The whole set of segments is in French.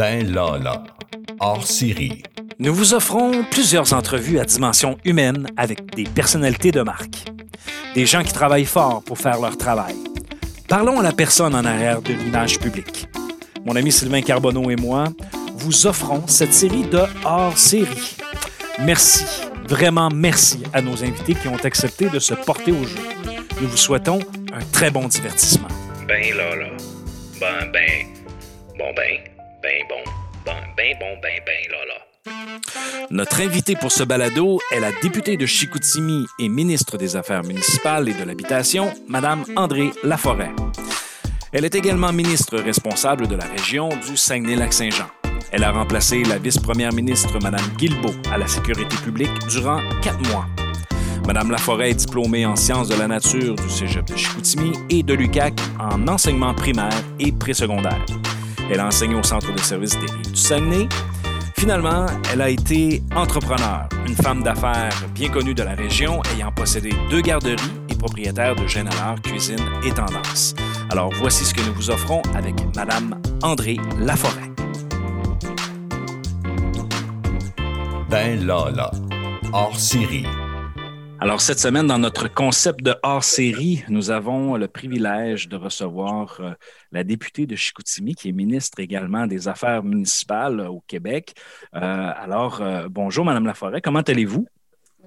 Ben Lala, hors série. Nous vous offrons plusieurs entrevues à dimension humaine avec des personnalités de marque. Des gens qui travaillent fort pour faire leur travail. Parlons à la personne en arrière de l'image publique. Mon ami Sylvain Carbonneau et moi vous offrons cette série de hors série. Merci, vraiment merci à nos invités qui ont accepté de se porter au jeu. Nous vous souhaitons un très bon divertissement. Ben là là. Ben ben. Bon ben. Ben bon. Ben ben bon ben ben là là. Notre invitée pour ce balado est la députée de Chicoutimi et ministre des Affaires municipales et de l'Habitation, Madame André Laforêt. Elle est également ministre responsable de la région du Saguenay-Lac-Saint-Jean. Elle a remplacé la vice-première ministre, Mme Guilbeault, à la sécurité publique durant quatre mois. Mme Laforêt est diplômée en sciences de la nature du Cégep de Chicoutimi et de l'UQAC en enseignement primaire et préscolaire. Elle enseigne au Centre de services des rives du Saguenay. Finalement, elle a été entrepreneur, une femme d'affaires bien connue de la région, ayant possédé deux garderies et propriétaire de Génalard Cuisine et Tendance. Alors voici ce que nous vous offrons avec Mme André Laforêt. Ben Lala, hors série. Alors, cette semaine, dans notre concept de hors-série, nous avons le privilège de recevoir euh, la députée de Chicoutimi, qui est ministre également des Affaires municipales au Québec. Euh, alors, euh, bonjour, Madame Laforêt, comment allez-vous?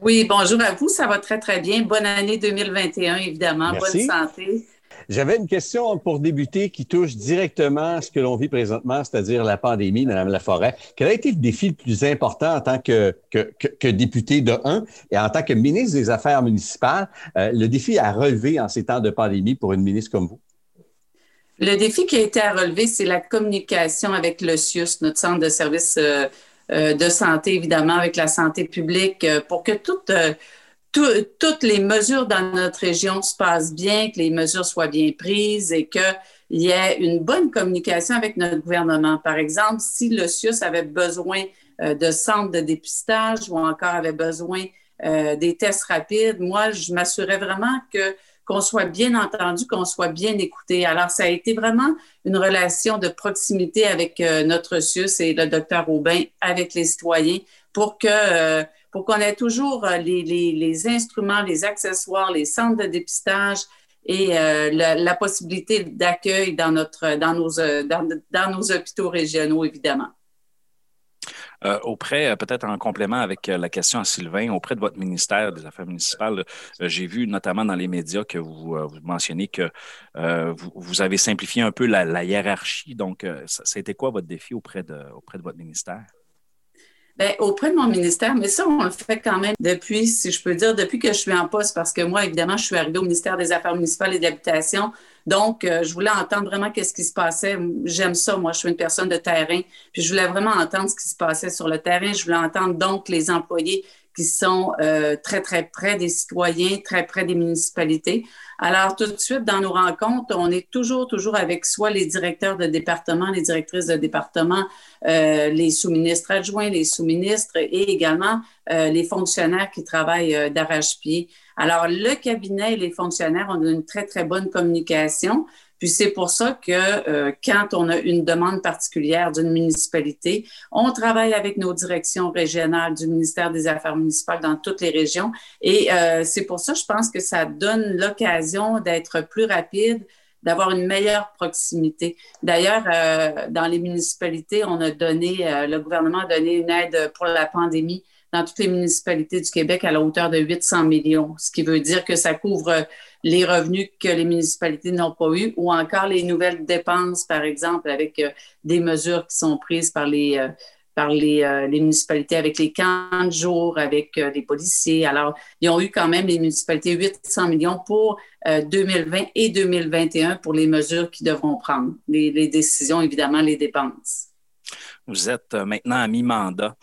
Oui, bonjour à vous, ça va très, très bien. Bonne année 2021, évidemment. Bonne santé. J'avais une question pour débuter qui touche directement ce que l'on vit présentement, c'est-à-dire la pandémie, Mme Laforêt. Quel a été le défi le plus important en tant que, que, député de 1 et en tant que ministre des Affaires municipales, euh, le défi à relever en ces temps de pandémie pour une ministre comme vous? Le défi qui a été à relever, c'est la communication avec le CIUS, notre centre de services euh, euh, de santé, évidemment, avec la santé publique, pour que toute toutes les mesures dans notre région se passent bien, que les mesures soient bien prises et qu'il y ait une bonne communication avec notre gouvernement. Par exemple, si le CIUS avait besoin euh, de centres de dépistage ou encore avait besoin euh, des tests rapides, moi, je m'assurais vraiment que qu'on soit bien entendu, qu'on soit bien écouté. Alors, ça a été vraiment une relation de proximité avec euh, notre CIUS et le docteur Aubin, avec les citoyens, pour que pour qu'on ait toujours euh, les, instruments, les accessoires, les centres de dépistage et euh, la, possibilité d'accueil dans, notre, dans, nos, euh, dans, nos hôpitaux régionaux, évidemment. auprès, peut-être en complément avec la question à Sylvain, auprès de votre ministère des Affaires municipales, j'ai vu notamment dans les médias que vous, mentionnez que vous, avez simplifié un peu la, hiérarchie. Donc, été quoi votre défi auprès de, auprès de votre ministère? Bien, auprès de mon ministère, mais ça, on le fait quand même depuis, si je peux dire, depuis que je suis en poste, parce que moi, évidemment, je suis arrivée au ministère des Affaires municipales et de l'Habitation. Donc, euh, je voulais entendre vraiment qu'est-ce qui se passait. J'aime ça, moi, je suis une personne de terrain. Puis, je voulais vraiment entendre ce qui se passait sur le terrain. Je voulais entendre donc les employés qui sont euh, très, très près des citoyens, très près des municipalités. Alors, tout de suite, dans nos rencontres, on est toujours, toujours avec soit les directeurs de département, les directrices de département, euh, les sous-ministres adjoints, les sous-ministres et également euh, les fonctionnaires qui travaillent euh, d'arrache-pied. Alors, le cabinet et les fonctionnaires ont une très, très bonne communication. Puis c'est pour ça que euh, quand on a une demande particulière d'une municipalité, on travaille avec nos directions régionales du ministère des Affaires municipales dans toutes les régions. Et euh, c'est pour ça, je pense que ça donne l'occasion d'être plus rapide d'avoir une meilleure proximité. D'ailleurs, euh, dans les municipalités, on a donné, le gouvernement a donné une aide pour la pandémie dans toutes les municipalités du Québec à la hauteur de 800 millions, ce qui veut dire que ça couvre les revenus que les municipalités n'ont pas eu ou encore les nouvelles dépenses, par exemple, avec euh, des mesures qui sont prises par les, euh, par euh, les, municipalités avec les camps de jour, avec les policiers. Alors, ils ont eu quand même, les municipalités, 800 millions pour 2020 et 2021 pour les mesures qu'ils devront prendre, les, les décisions, évidemment, les dépenses. Vous êtes maintenant à mi-mandat.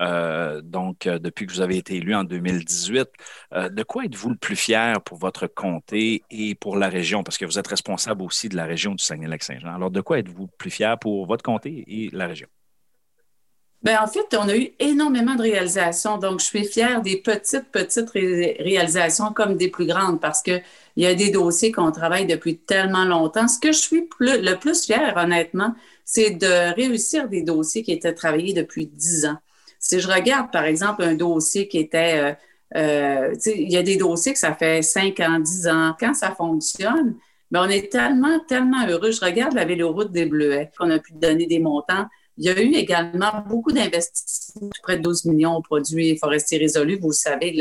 Euh, donc, euh, depuis que vous avez été élu en 2018, euh, de quoi êtes-vous le plus fier pour votre comté et pour la région? Parce que vous êtes responsable aussi de la région du Saguenay-Lac-Saint-Jean. Alors, de quoi êtes-vous le plus fier pour votre comté et la région? Bien, en fait, on a eu énormément de réalisations. Donc, je suis fière des petites, petites réalisations comme des plus grandes parce qu'il y a des dossiers qu'on travaille depuis tellement longtemps. Ce que je suis le plus fière, honnêtement, c'est de réussir des dossiers qui étaient travaillés depuis dix ans. Si je regarde, par exemple, un dossier qui était, euh, euh, il y a des dossiers que ça fait cinq ans, dix ans. Quand ça fonctionne, mais on est tellement, tellement heureux. Je regarde la véloroute des Bleuets, qu'on a pu donner des montants il y a eu également beaucoup d'investissements, près de 12 millions aux produits forestiers résolus. Vous savez,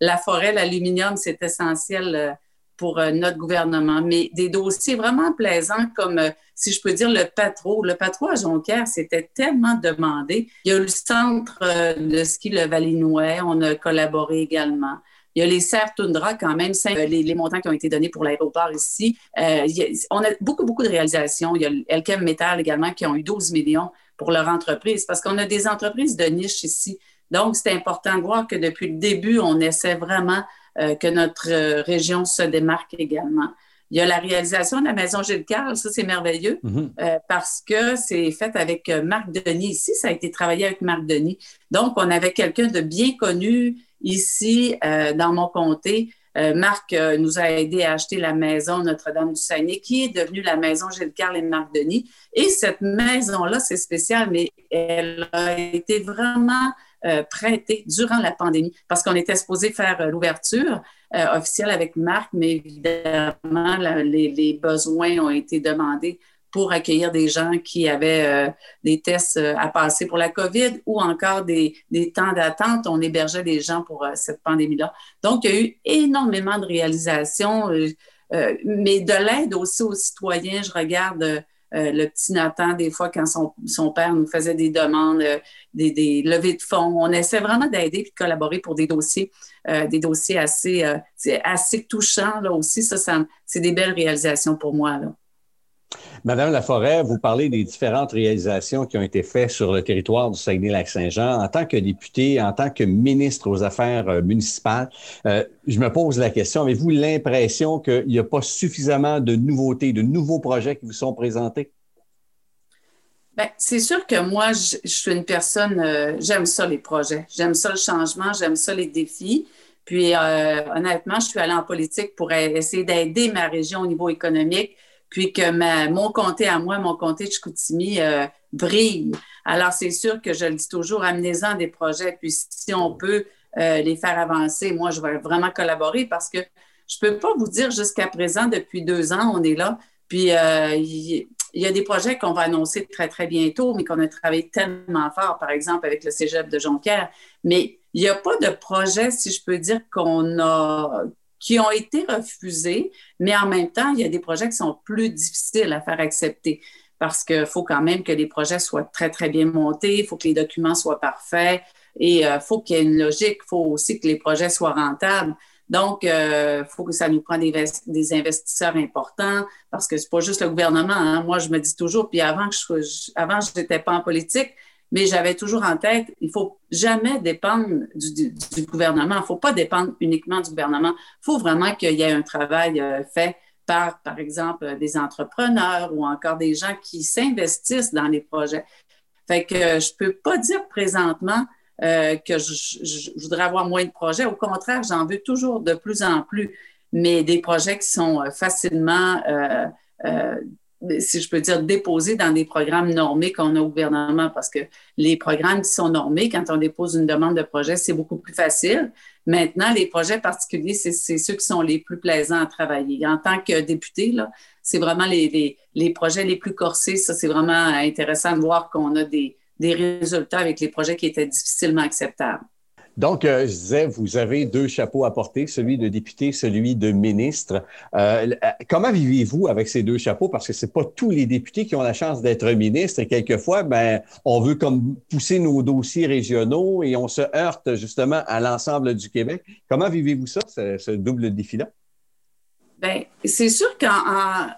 la forêt, l'aluminium, c'est essentiel euh, pour euh, notre gouvernement. Mais des dossiers vraiment plaisants comme, euh, si je peux dire, le patro. Le patro à Jonquière, c'était tellement demandé. Il y a le centre de ski Le Valinouet. On a collaboré également. Il y a les serres Tundra, quand même, les, les, montants qui ont été donnés pour l'aéroport ici. on a beaucoup, beaucoup de réalisations. Il y a Elkem Metal également qui ont eu 12 millions pour leur entreprise, parce qu'on a des entreprises de niche ici. Donc, c'est important de voir que depuis le début, on essaie vraiment euh, que notre euh, région se démarque également. Il y a la réalisation de la maison Gilles Carle, ça c'est merveilleux mm-hmm. euh, parce que c'est fait avec Marc Denis. Ici, ça a été travaillé avec Marc Denis. Donc, on avait quelqu'un de bien connu ici dans mon comté euh, Marc euh, nous a aidé à acheter la maison Notre-Dame du Saguenay, qui est devenue la maison Gilles Carle et Marc Denis. Et cette maison-là, c'est spécial, mais elle a été vraiment euh, prêtée durant la pandémie parce qu'on était supposé faire l'ouverture officielle avec Marc, mais évidemment, les, besoins ont été demandés pour accueillir des gens qui avaient euh, des tests euh, à passer pour la COVID ou encore des, des temps d'attente. On hébergeait des gens pour euh, cette pandémie-là. Donc, il y a eu énormément de réalisations, mais de l'aide aussi aux citoyens. Je regarde le petit Nathan, des fois, quand son, père nous faisait des demandes, des, des, levées de fonds. On essaie vraiment d'aider et de collaborer pour des dossiers, des dossiers assez, assez touchants là aussi. Ça c'est des belles réalisations pour moi. Là. Madame Laforêt, vous parlez des différentes réalisations qui ont été faites sur le territoire du Saguenay-Lac-Saint-Jean. En tant que député, en tant que ministre aux Affaires euh, municipales, euh, je me pose la question, avez-vous l'impression qu'il n'y a pas suffisamment de nouveautés, de nouveaux projets qui vous sont présentés? Bien, c'est sûr que moi, je, suis une personne, euh, j'aime ça les projets, j'aime ça le changement, j'aime ça les défis. Puis honnêtement, je suis allée en politique pour essayer d'aider ma région au niveau économique, puis que mon comté à moi, mon comté de Chicoutimi, euh, brille. Alors, c'est sûr que je le dis toujours, amenez-en des projets, puis si on peut euh, les faire avancer, moi, je vais vraiment collaborer parce que je ne peux pas vous dire jusqu'à présent, depuis deux ans, on est là, puis euh, il, y a des projets qu'on va annoncer très, très bientôt, mais qu'on a travaillé tellement fort, par exemple, avec le cégep de Jonquière. Mais il n'y a pas de projet, si je peux dire, qu'on a, qui ont été refusés, mais en même temps, il y a des projets qui sont plus difficiles à faire accepter parce qu'il faut quand même que les projets soient très, très bien montés, il faut que les documents soient parfaits et il euh, faut qu'il y ait une logique, il faut aussi que les projets soient rentables. Donc, il euh, faut que ça nous prenne des, investisseurs importants parce que c'est pas juste le gouvernement. Hein. Moi, je me dis toujours, puis avant que je, avant, je n'étais pas en politique, mais j'avais toujours en tête, il faut jamais dépendre du, gouvernement. Il ne faut pas dépendre uniquement du gouvernement. Il faut vraiment qu'il y ait un travail euh, fait par, par exemple, des entrepreneurs ou encore des gens qui s'investissent dans les projets. Fait que je ne peux pas dire présentement euh, que je, voudrais avoir moins de projets. Au contraire, j'en veux toujours de plus en plus, mais des projets qui sont euh, facilement si je peux dire, déposer dans des programmes normés qu'on a au gouvernement, parce que les programmes qui sont normés, quand on dépose une demande de projet, c'est beaucoup plus facile. Maintenant, les projets particuliers, c'est ceux qui sont les plus plaisants à travailler. En tant que député, c'est vraiment les, les, projets les plus corsés. Ça, c'est vraiment intéressant de voir qu'on a des, des résultats avec les projets qui étaient difficilement acceptables. Donc, euh, je disais, vous avez deux chapeaux à porter, celui de député, celui de ministre. Euh, euh, comment vivez-vous avec ces deux chapeaux? Parce que c'est pas tous les députés qui ont la chance d'être ministre et quelquefois, ben, on veut comme pousser nos dossiers régionaux et on se heurte justement à l'ensemble du Québec. Comment vivez-vous ça, ce, double défi-là? Bien, c'est sûr qu'en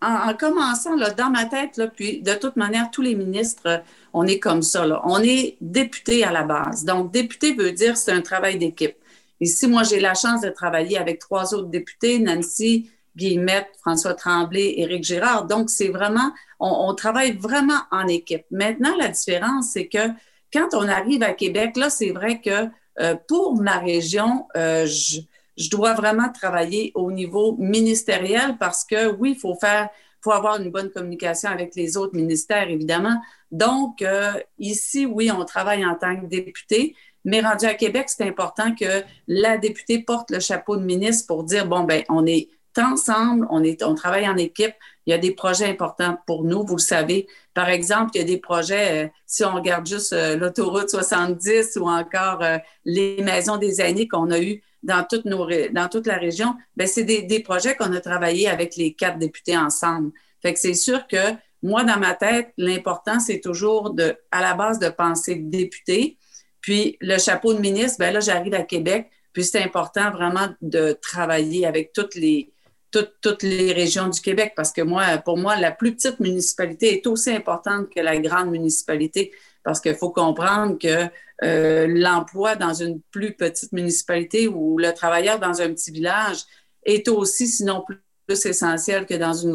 en, commençant là, dans ma tête, là, puis de toute manière, tous les ministres, on est comme ça. Là. On est député à la base. Donc, député veut dire c'est un travail d'équipe. Ici, moi, j'ai la chance de travailler avec trois autres députés, Nancy, Guillemette, François Tremblay, Éric Girard. Donc, c'est vraiment, on, travaille vraiment en équipe. Maintenant, la différence, c'est que quand on arrive à Québec, là, c'est vrai que euh, pour ma région, euh, je, je, dois vraiment travailler au niveau ministériel parce que oui, il faut faire, faut avoir une bonne communication avec les autres ministères, évidemment. Donc, euh, ici, oui, on travaille en tant que député, mais rendu à Québec, c'est important que la députée porte le chapeau de ministre pour dire, bon, ben, on est ensemble, on, est, on travaille en équipe. Il y a des projets importants pour nous, vous le savez. Par exemple, il y a des projets, euh, si on regarde juste euh, l'autoroute 70 ou encore euh, les maisons des aînés qu'on a eues dans toute, la région, ben c'est des, projets qu'on a travaillé avec les quatre députés ensemble. Fait que c'est sûr que moi, dans ma tête, l'important, c'est toujours de, à la base de penser député. Puis le chapeau de ministre, ben là, j'arrive à Québec, puis c'est important vraiment de travailler avec toutes les, toutes, les régions du Québec parce que moi, pour moi, la plus petite municipalité est aussi importante que la grande municipalité parce qu'il faut comprendre que euh, l'emploi dans une plus petite municipalité ou le travailleur dans un petit village est aussi, sinon plus, essentiel que dans une,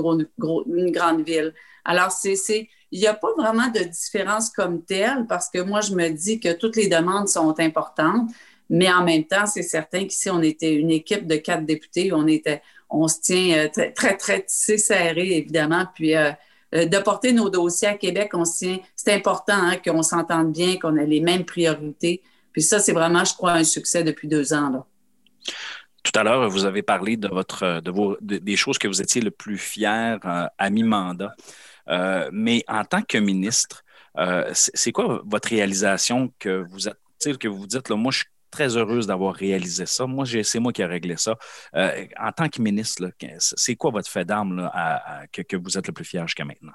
grande ville. Alors, c'est, il n'y a pas vraiment de différence comme telle parce que moi, je me dis que toutes les demandes sont importantes, mais en même temps, c'est certain qu'ici, on était une équipe de quatre députés, on était, on se tient euh, très, très, serré, évidemment. Puis euh, euh, de porter nos dossiers à Québec, on se tient. C'est important hein, qu'on s'entende bien, qu'on ait les mêmes priorités. Puis ça, c'est vraiment, je crois, un succès depuis deux ans. Tout à l'heure, vous avez parlé de vos, des choses que vous étiez le plus fier à mi-mandat. mais en tant que ministre, c'est quoi votre réalisation que vous êtes, que vous dites, là, moi, je très heureuse d'avoir réalisé ça. Moi, c'est moi qui ai réglé ça. Euh, en tant que ministre, c'est quoi votre fait que, que, vous êtes le plus fier jusqu'à maintenant?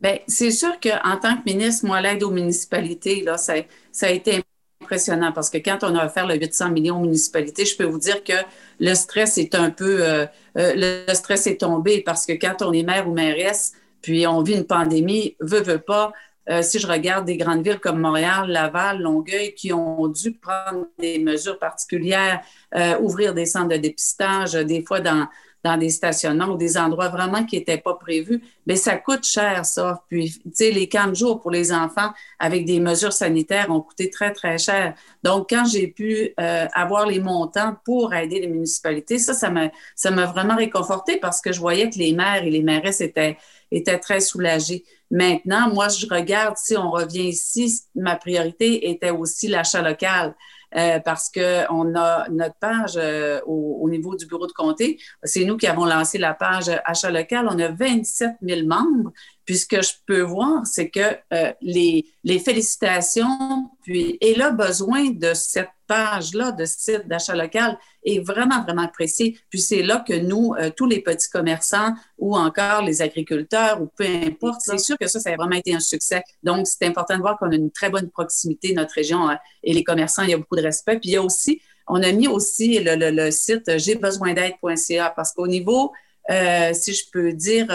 Bien, c'est sûr qu'en tant que ministre, moi, l'aide aux municipalités, là, ça, ça, a été impressionnant parce que quand on a offert le 800 millions aux municipalités, je peux vous dire que le stress est un peu, euh, euh, le stress est tombé parce que quand on est maire ou mairesse, puis on vit une pandémie, veut, veut pas, euh, si je regarde des grandes villes comme Montréal, Laval, Longueuil, qui ont dû prendre des mesures particulières, euh, ouvrir des centres de dépistage, des fois dans, dans des stationnements ou des endroits vraiment qui n'étaient pas prévus, mais ça coûte cher, ça. Puis, tu sais, les camps de jour pour les enfants avec des mesures sanitaires ont coûté très, très cher. Donc, quand j'ai pu euh, avoir les montants pour aider les municipalités, ça, ça m'a ça vraiment réconforté parce que je voyais que les maires et les mairesses étaient, étaient très soulagés. Maintenant, moi, je regarde, si on revient ici, ma priorité était aussi l'achat local. Euh, parce qu'on a notre page euh, au, niveau du bureau de comté. C'est nous qui avons lancé la page achat local. On a 27 000 membres. Puis ce que je peux voir, c'est que euh, les, les félicitations, puis et le besoin de cette page-là de site d'achat local est vraiment, vraiment apprécié. Puis c'est là que nous, euh, tous les petits commerçants ou encore les agriculteurs ou peu importe, c'est sûr que ça, ça a vraiment été un succès. Donc, c'est important de voir qu'on a une très bonne proximité, notre région euh, et les commerçants, il y a beaucoup de respect. Puis il y a aussi, on a mis aussi le, le, site j'ai besoin d'aide.ca parce qu'au niveau, euh, si je peux dire,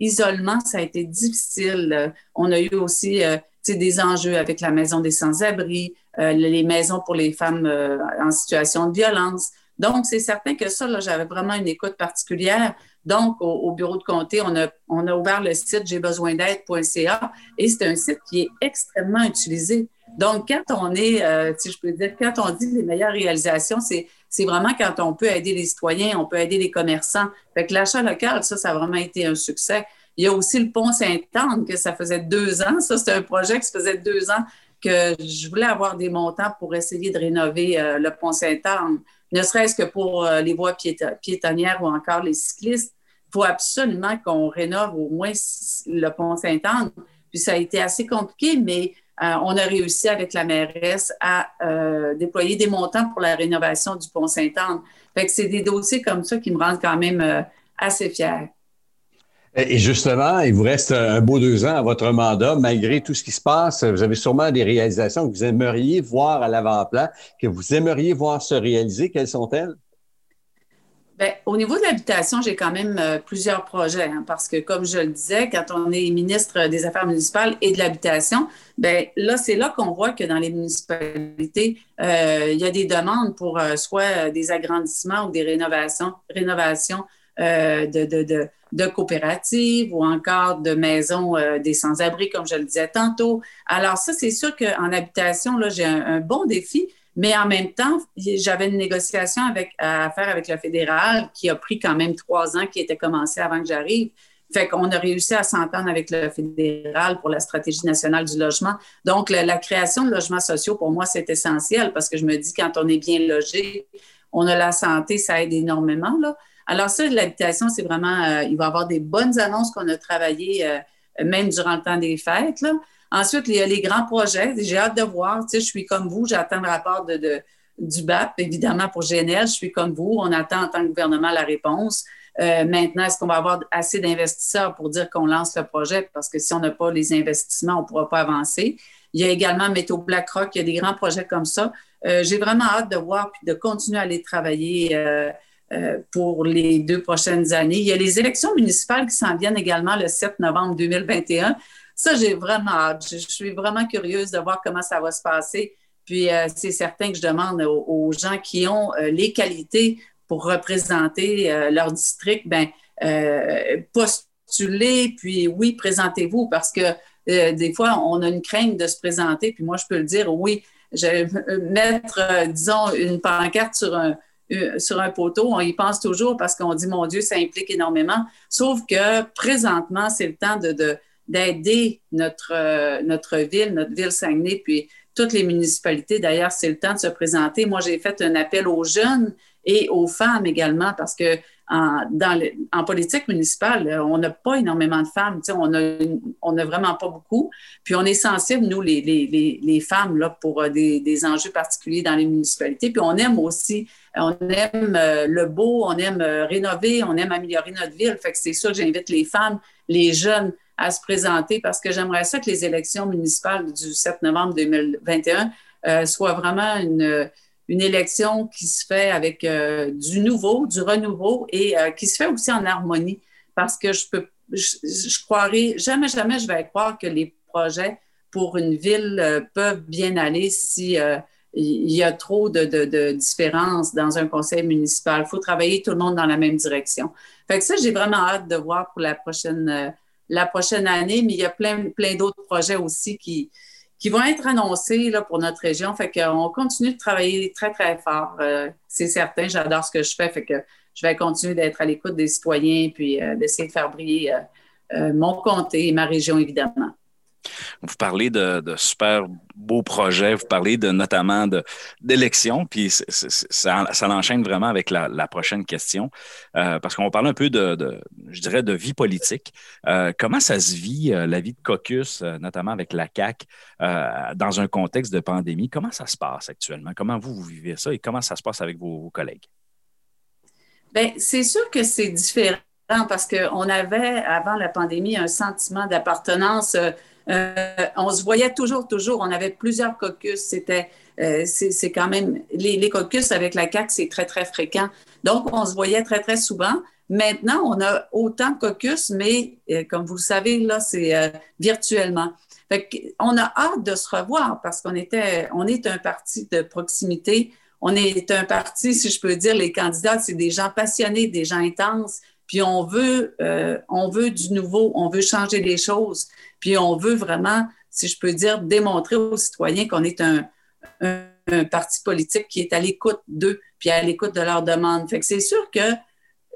isolement, ça a été difficile. On a eu aussi des enjeux avec la maison des sans-abri, euh, les maisons pour les femmes euh, en situation de violence. Donc, c'est certain que ça, j'avais vraiment une écoute particulière. Donc, au, bureau de comté, on a, ouvert le site j'ai besoin d'aide.ca et c'est un site qui est extrêmement utilisé. Donc, quand on est, euh, si je peux dire, quand on dit les meilleures réalisations, c'est, c'est vraiment quand on peut aider les citoyens, on peut aider les commerçants. Fait que l'achat local, ça, ça a vraiment été un succès. Il y a aussi le pont Sainte-Anne, que ça faisait deux ans. Ça, c'est un projet qui se faisait deux ans que je voulais avoir des montants pour essayer de rénover euh, le pont Sainte-Anne, ne serait-ce que pour euh, les voies piétonnières ou encore les cyclistes. Il faut absolument qu'on rénove au moins le pont Sainte-Anne. Puis ça a été assez compliqué, mais euh, on a réussi avec la mairesse à déployer des montants pour la rénovation du pont Sainte-Anne. C'est des dossiers comme ça qui me rendent quand même assez fière. Et justement, il vous reste un beau deux ans à votre mandat, malgré tout ce qui se passe. Vous avez sûrement des réalisations que vous aimeriez voir à l'avant-plan, que vous aimeriez voir se réaliser. Quelles sont-elles? Bien, au niveau de l'habitation, j'ai quand même euh, plusieurs projets, hein, parce que, comme je le disais, quand on est ministre des Affaires municipales et de l'habitation, bien, là, c'est là qu'on voit que dans les municipalités, euh, il y a des demandes pour euh, soit des agrandissements ou des rénovations, rénovations de, de, de, coopératives ou encore de maisons des sans-abri, comme je le disais tantôt. Alors ça, c'est sûr qu'en habitation, là, j'ai un, bon défi, mais en même temps, j'avais une négociation à faire avec le fédéral qui a pris quand même trois ans, qui était commencé avant que j'arrive. Fait qu'on a réussi à s'entendre avec le fédéral pour la stratégie nationale du logement. Donc, la, création de logements sociaux, pour moi, c'est essentiel parce que je me dis, quand on est bien logé, on a la santé, ça aide énormément. Là. Alors, ça, l'habitation, c'est vraiment, euh, il va y avoir des bonnes annonces qu'on a travaillées euh, même durant le temps des fêtes. Là. Ensuite, il y a les grands projets. J'ai hâte de voir. Tu sais, je suis comme vous, j'attends le rapport de, de, du BAP, évidemment, pour GNL. Je suis comme vous. On attend en tant que gouvernement la réponse. Euh, maintenant, est-ce qu'on va avoir assez d'investisseurs pour dire qu'on lance le projet? Parce que si on n'a pas les investissements, on ne pourra pas avancer. Il y a également Métaux BlackRock, il y a des grands projets comme ça. Euh, j'ai vraiment hâte de voir puis de continuer à aller travailler euh, pour les deux prochaines années. Il y a les élections municipales qui s'en viennent également le 7 novembre 2021. Ça, j'ai vraiment hâte. Je, suis vraiment curieuse de voir comment ça va se passer. Puis, c'est certain que je demande aux gens qui ont les qualités pour représenter euh, leur district, ben, euh, postuler, puis oui, présentez-vous, parce que euh, des fois, on a une crainte de se présenter, puis moi, je peux le dire, oui, je, mettre, disons, une pancarte sur un, sur un poteau, on y pense toujours parce qu'on dit, mon Dieu, ça implique énormément. Sauf que présentement, c'est le temps de, d'aider notre, notre ville, notre ville Saguenay, puis toutes les municipalités. D'ailleurs, c'est le temps de se présenter. Moi, j'ai fait un appel aux jeunes et aux femmes également, parce que en, dans en politique municipale, on n'a pas énormément de femmes. On n'a vraiment pas beaucoup. Puis on est sensible, nous, les, les, les, femmes, là, pour euh, des, des, enjeux particuliers dans les municipalités. Puis on aime aussi, on aime euh, le beau, on aime euh, rénover, on aime améliorer notre ville. Fait que c'est sûr que j'invite les femmes, les jeunes à se présenter parce que j'aimerais ça que les élections municipales du 7 novembre 2021 soient vraiment une une élection qui se fait avec euh, du nouveau, du renouveau et euh, qui se fait aussi en harmonie parce que je peux, je, je, croirais, jamais, jamais je vais croire que les projets pour une ville euh, peuvent bien aller si il y a trop de, de, de, différences dans un conseil municipal. Il faut travailler tout le monde dans la même direction. Fait que ça, j'ai vraiment hâte de voir pour la prochaine, la prochaine année, mais il y a plein, plein d'autres projets aussi qui, vont être annoncés pour notre région. Fait qu'on continue de travailler très, très fort. Euh, c'est certain, j'adore ce que je fais. Fait que je vais continuer d'être à l'écoute des citoyens puis euh, d'essayer de faire briller euh, mon comté et ma région, évidemment. Vous parlez de, super beaux projets, vous parlez de, notamment d'élections, puis ça, ça l'enchaîne vraiment avec la, prochaine question, euh, parce qu'on parle un peu de, je dirais, de vie politique. Euh, comment ça se vit, euh, la vie de caucus, notamment avec la CAC, dans un contexte de pandémie? Comment ça se passe actuellement? Comment vous, vous vivez ça et comment ça se passe avec vos, vos collègues? Bien, c'est sûr que c'est différent parce qu'on avait, avant la pandémie, un sentiment d'appartenance euh, on se voyait toujours, toujours. On avait plusieurs caucus. C'était, euh, c'est quand même, les, caucus avec la CAC, c'est très, très fréquent. Donc, on se voyait très, très souvent. Maintenant, on a autant de caucus, mais euh, comme vous le savez, là, c'est virtuellement. on a hâte de se revoir parce qu'on était, on est un parti de proximité. On est un parti, si je peux dire, les candidats, c'est des gens passionnés, des gens intenses, puis on veut, euh, on veut du nouveau, on veut changer les choses, puis on veut vraiment, si je peux dire, démontrer aux citoyens qu'on est un, parti politique qui est à l'écoute d'eux, puis à l'écoute de leurs demandes. Fait que c'est sûr que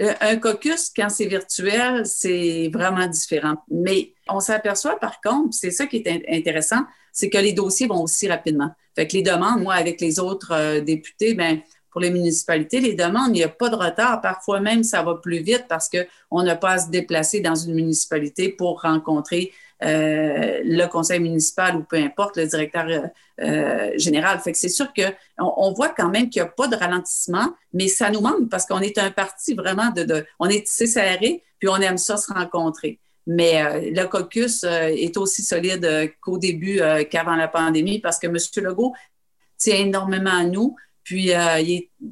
euh, un caucus, quand c'est virtuel, c'est vraiment différent. Mais on s'aperçoit par contre, c'est ça qui est intéressant, c'est que les dossiers vont aussi rapidement. Fait que les demandes, moi, avec les autres euh, députés, ben pour les municipalités, les demandes, il n'y a pas de retard. Parfois même, ça va plus vite parce qu'on n'a pas à se déplacer dans une municipalité pour rencontrer euh, le conseil municipal ou peu importe, le directeur euh, euh, général. Fait que c'est sûr qu'on on voit quand même qu'il n'y a pas de ralentissement, mais ça nous manque parce qu'on est un parti vraiment de, on est tissé serré, puis on aime ça se rencontrer. Mais le caucus est aussi solide qu'au début, qu'avant la pandémie, parce que M. Legault tient énormément à nous. Puis, euh,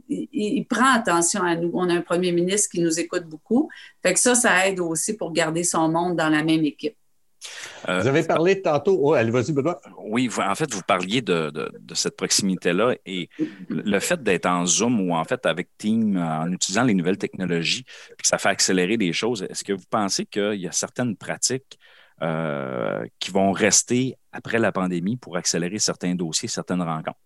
il, prend attention à nous. On a un premier ministre qui nous écoute beaucoup. Fait que ça, ça aide aussi pour garder son monde dans la même équipe. Euh, vous avez parlé tantôt. Oh, allez, vas-y, Benoît. Oui, en fait, vous parliez de, de, cette proximité-là et le fait d'être en Zoom ou en fait avec Team en utilisant les nouvelles technologies, puis que ça fait accélérer les choses, est-ce que vous pensez qu'il y a certaines pratiques euh, qui vont rester après la pandémie pour accélérer certains dossiers, certaines rencontres?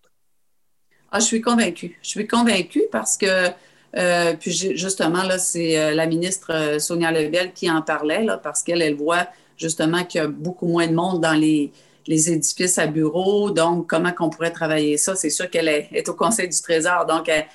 Ah, je suis convaincue. Je suis convaincue parce que euh, puis justement, là, c'est la ministre Sonia Lebel qui en parlait, là, parce qu'elle, elle voit justement qu'il y a beaucoup moins de monde dans les, les édifices à bureaux. Donc, comment qu'on pourrait travailler ça? C'est sûr qu'elle est, au Conseil du Trésor, donc elle,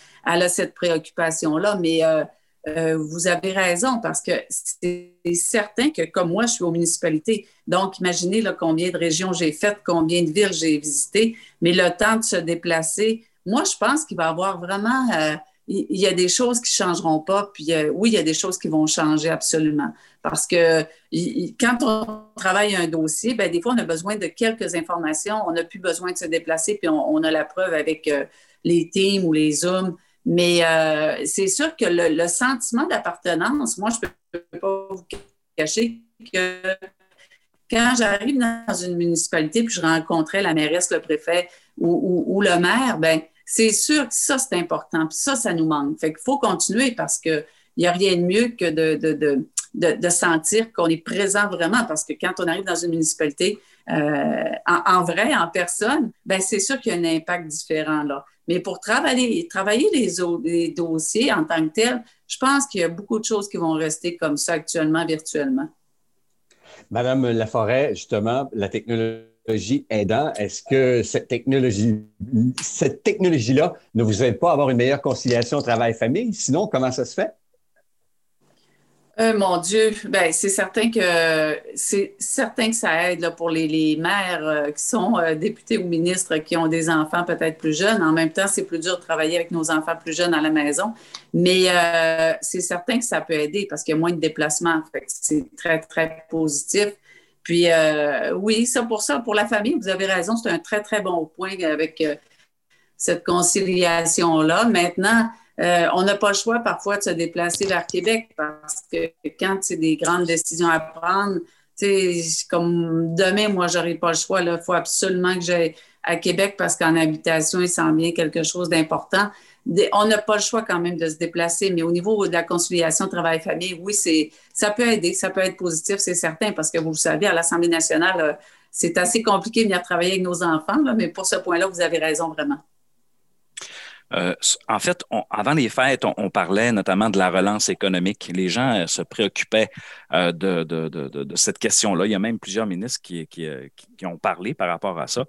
a cette préoccupation-là. Mais euh, euh, vous avez raison, parce que c'est certain que, comme moi, je suis aux municipalités. Donc, imaginez là, combien de régions j'ai faites, combien de villes j'ai visitées. Mais le temps de se déplacer, moi, je pense qu'il va y avoir vraiment... Euh, il y a des choses qui ne changeront pas, puis oui, il y a des choses qui vont changer absolument. Parce que quand on travaille un dossier, bien, des fois, on a besoin de quelques informations, on n'a plus besoin de se déplacer, puis on, a la preuve avec euh, les Teams ou les Zooms. Mais euh, c'est sûr que le, sentiment d'appartenance, moi, je ne peux pas vous cacher que quand j'arrive dans une municipalité puis je rencontrais la mairesse, le préfet ou, le maire, ben c'est sûr que ça, c'est important. Puis ça, ça nous manque. Fait qu'il faut continuer parce qu'il n'y a rien de mieux que de, sentir qu'on est présent vraiment. Parce que quand on arrive dans une municipalité, euh, en, vrai, en personne, ben c'est sûr qu'il y a un impact différent là. Mais pour travailler, travailler les, dossiers en tant que tels, je pense qu'il y a beaucoup de choses qui vont rester comme ça actuellement, virtuellement. Madame Laforêt, justement, la technologie technologie aidant, est-ce que cette technologie, cette technologie-là ne vous aide pas à avoir une meilleure conciliation travail-famille? Sinon, comment ça se fait? Euh, mon Dieu, ben c'est certain que c'est certain que ça aide pour les, mères euh, qui sont euh, députés ou ministres qui ont des enfants peut-être plus jeunes. En même temps, c'est plus dur de travailler avec nos enfants plus jeunes à la maison, mais c'est certain que ça peut aider parce qu'il y a moins de déplacements. C'est très très positif. Puis euh, oui, ça pour ça, pour la famille, vous avez raison, c'est un très, très bon point avec euh, cette conciliation-là. Maintenant, euh, on n'a pas le choix parfois de se déplacer vers Québec parce que quand c'est des grandes décisions à prendre, comme demain, moi, j'aurais pas le choix. Il faut absolument que j'aille à Québec parce qu'en habitation, il s'en vient quelque chose d'important on n'a pas le choix quand même de se déplacer, mais au niveau de la conciliation travail-famille, oui, c'est, ça peut aider, ça peut être positif, c'est certain, parce que vous le savez, à l'Assemblée nationale, euh, c'est assez compliqué de venir travailler avec nos enfants, mais pour ce point-là, vous avez raison vraiment. Euh, en fait, avant les fêtes, on, parlait notamment de la relance économique. Les gens euh, se préoccupaient euh, de, cette question-là. Il y a même plusieurs ministres qui, ont parlé par rapport à ça.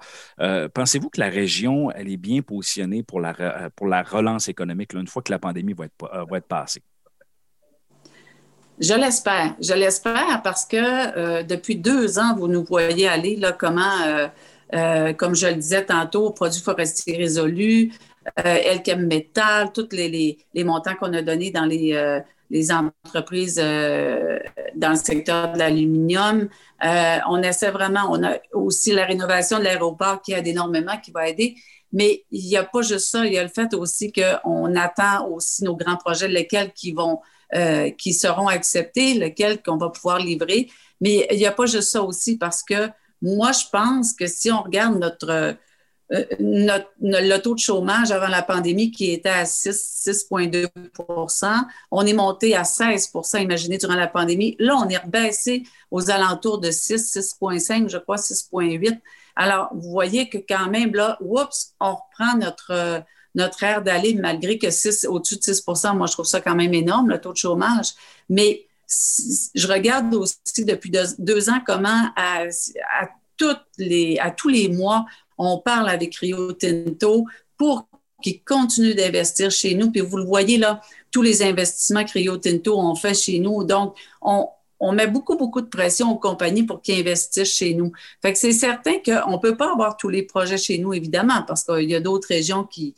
Pensez-vous que la région, est bien positionnée pour la, relance économique une fois que la pandémie va être, passée? Je l'espère. Je l'espère parce que depuis deux ans, vous nous voyez aller là, comment, comme je le disais tantôt, produits forestiers résolus, Elkem Metal, tous les, montants qu'on a donnés dans les, euh, entreprises euh, dans le secteur de l'aluminium. on essaie vraiment, on a aussi la rénovation de l'aéroport qui aide énormément, qui va aider. Mais il n'y a pas juste ça, il y a le fait aussi qu'on attend aussi nos grands projets, lesquels qui vont, qui seront acceptés, lesquels qu'on va pouvoir livrer. Mais il n'y a pas juste ça aussi parce que moi, je pense que si on regarde notre, euh, notre, le taux de chômage avant la pandémie qui était à 6,2% on est monté à 16% imaginez, durant la pandémie. Là, on est rebaissé aux alentours de 6, 6,5, je crois, 6,8. Alors, vous voyez que quand même, là, oups, on reprend notre, notre air d'aller, malgré que 6, au-dessus de 6% moi, je trouve ça quand même énorme, le taux de chômage. Mais je regarde aussi depuis deux, ans comment à, toutes les, à tous les mois, on parle avec Rio Tinto pour qu'ils continuent d'investir chez nous. Puis vous le voyez là, tous les investissements que Rio Tinto ont fait chez nous. Donc, on, met beaucoup, beaucoup de pression aux compagnies pour qu'ils investissent chez nous. Fait que c'est certain qu'on ne peut pas avoir tous les projets chez nous, évidemment, parce qu'il y a d'autres régions qui,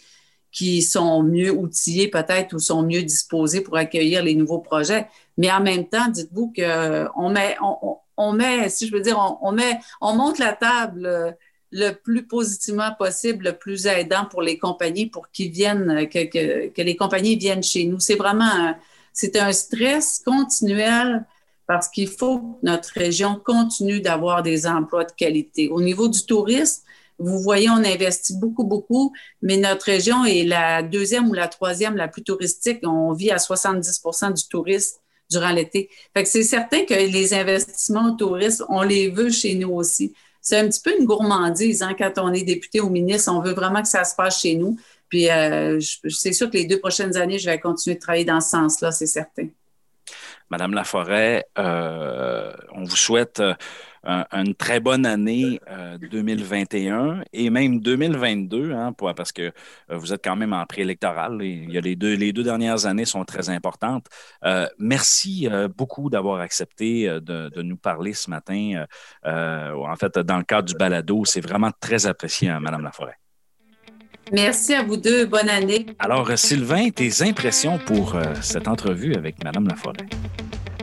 sont mieux outillées peut-être ou sont mieux disposées pour accueillir les nouveaux projets. Mais en même temps, dites-vous qu'on met, on, met, si je veux dire, on, met, on monte la table le plus positivement possible, le plus aidant pour les compagnies, pour qu'ils viennent, que, les compagnies viennent chez nous. C'est vraiment c'est un stress continuel parce qu'il faut que notre région continue d'avoir des emplois de qualité. Au niveau du tourisme, vous voyez, on investit beaucoup, beaucoup, mais notre région est la deuxième ou la troisième la plus touristique. On vit à 70% du tourisme durant l'été. C'est certain que les investissements au on les veut chez nous aussi. C'est un petit peu une gourmandise hein, quand on est député ou ministre. On veut vraiment que ça se passe chez nous. Puis euh, c'est sûr que les deux prochaines années, je vais continuer de travailler dans ce sens-là, c'est certain. Madame Laforêt, euh, on vous souhaite euh, une très bonne année 2021 et même 2022, hein, parce que vous êtes quand même en préélectoral. Il y a les deux, les deux dernières années sont très importantes. merci beaucoup d'avoir accepté de, de, nous parler ce matin. en fait, dans le cadre du balado, c'est vraiment très apprécié, hein, Madame Laforêt. Merci à vous deux. Bonne année. Alors, Sylvain, tes impressions pour euh, cette entrevue avec Mme Laforêt?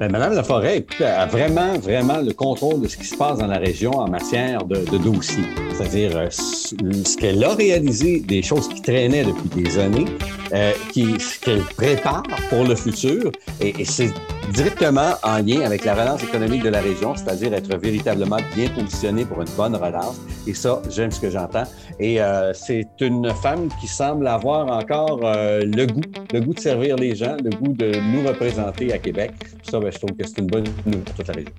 Bien, Madame Laforêt a vraiment, vraiment le contrôle de ce qui se passe dans la région en matière de, de dossiers. C'est-à-dire euh, ce qu'elle a réalisé, des choses qui traînaient depuis des années, euh, qui, ce qu'elle prépare pour le futur. Et, c'est directement en lien avec la relance économique de la région, c'est-à-dire être véritablement bien positionné pour une bonne relance. Et ça, j'aime ce que j'entends. Et euh, c'est une femme qui semble avoir encore euh, le goût, le goût de servir les gens, le goût de nous représenter à Québec. Ben, je trouve que c'est une bonne nouvelle pour toute la région.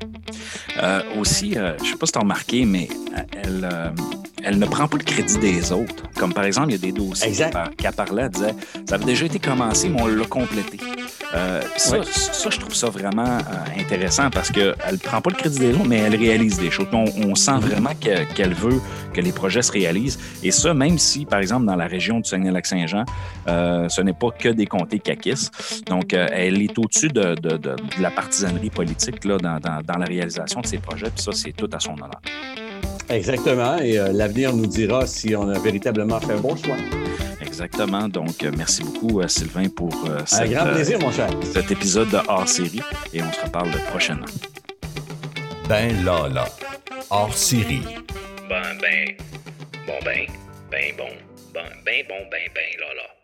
Euh, aussi, euh, je ne sais pas si tu as remarqué, mais elle, euh, elle ne prend pas le crédit des autres. Comme par exemple, il y a des dossiers qu'elle parlait, elle disait ça avait déjà été commencé, mais on l'a complété. Ça, ça, je trouve ça vraiment intéressant parce qu'elle ne prend pas le crédit des autres, mais elle réalise des choses. On, sent mm-hmm. vraiment qu'elle veut que les projets se réalisent. Et ça, même si, par exemple, dans la région du Saguenay-Lac-Saint-Jean, ce n'est pas que des comtés caquistes. Donc, elle est au-dessus de, de, de, la partisanerie politique là, dans, dans, dans la réalisation de ces projets. Puis ça, c'est tout à son honneur. Exactement. Et euh, l'avenir nous dira si on a véritablement fait un bon choix. Exactement. Donc, euh, merci beaucoup, euh, Sylvain, pour cet, grand plaisir, mon cher. cet épisode de hors série. Et on se reparle prochainement. Ben là, là. Hors série. Ben, ben. Bon, ben. Ben, bon. Ben, ben, bon, ben, ben, là, là.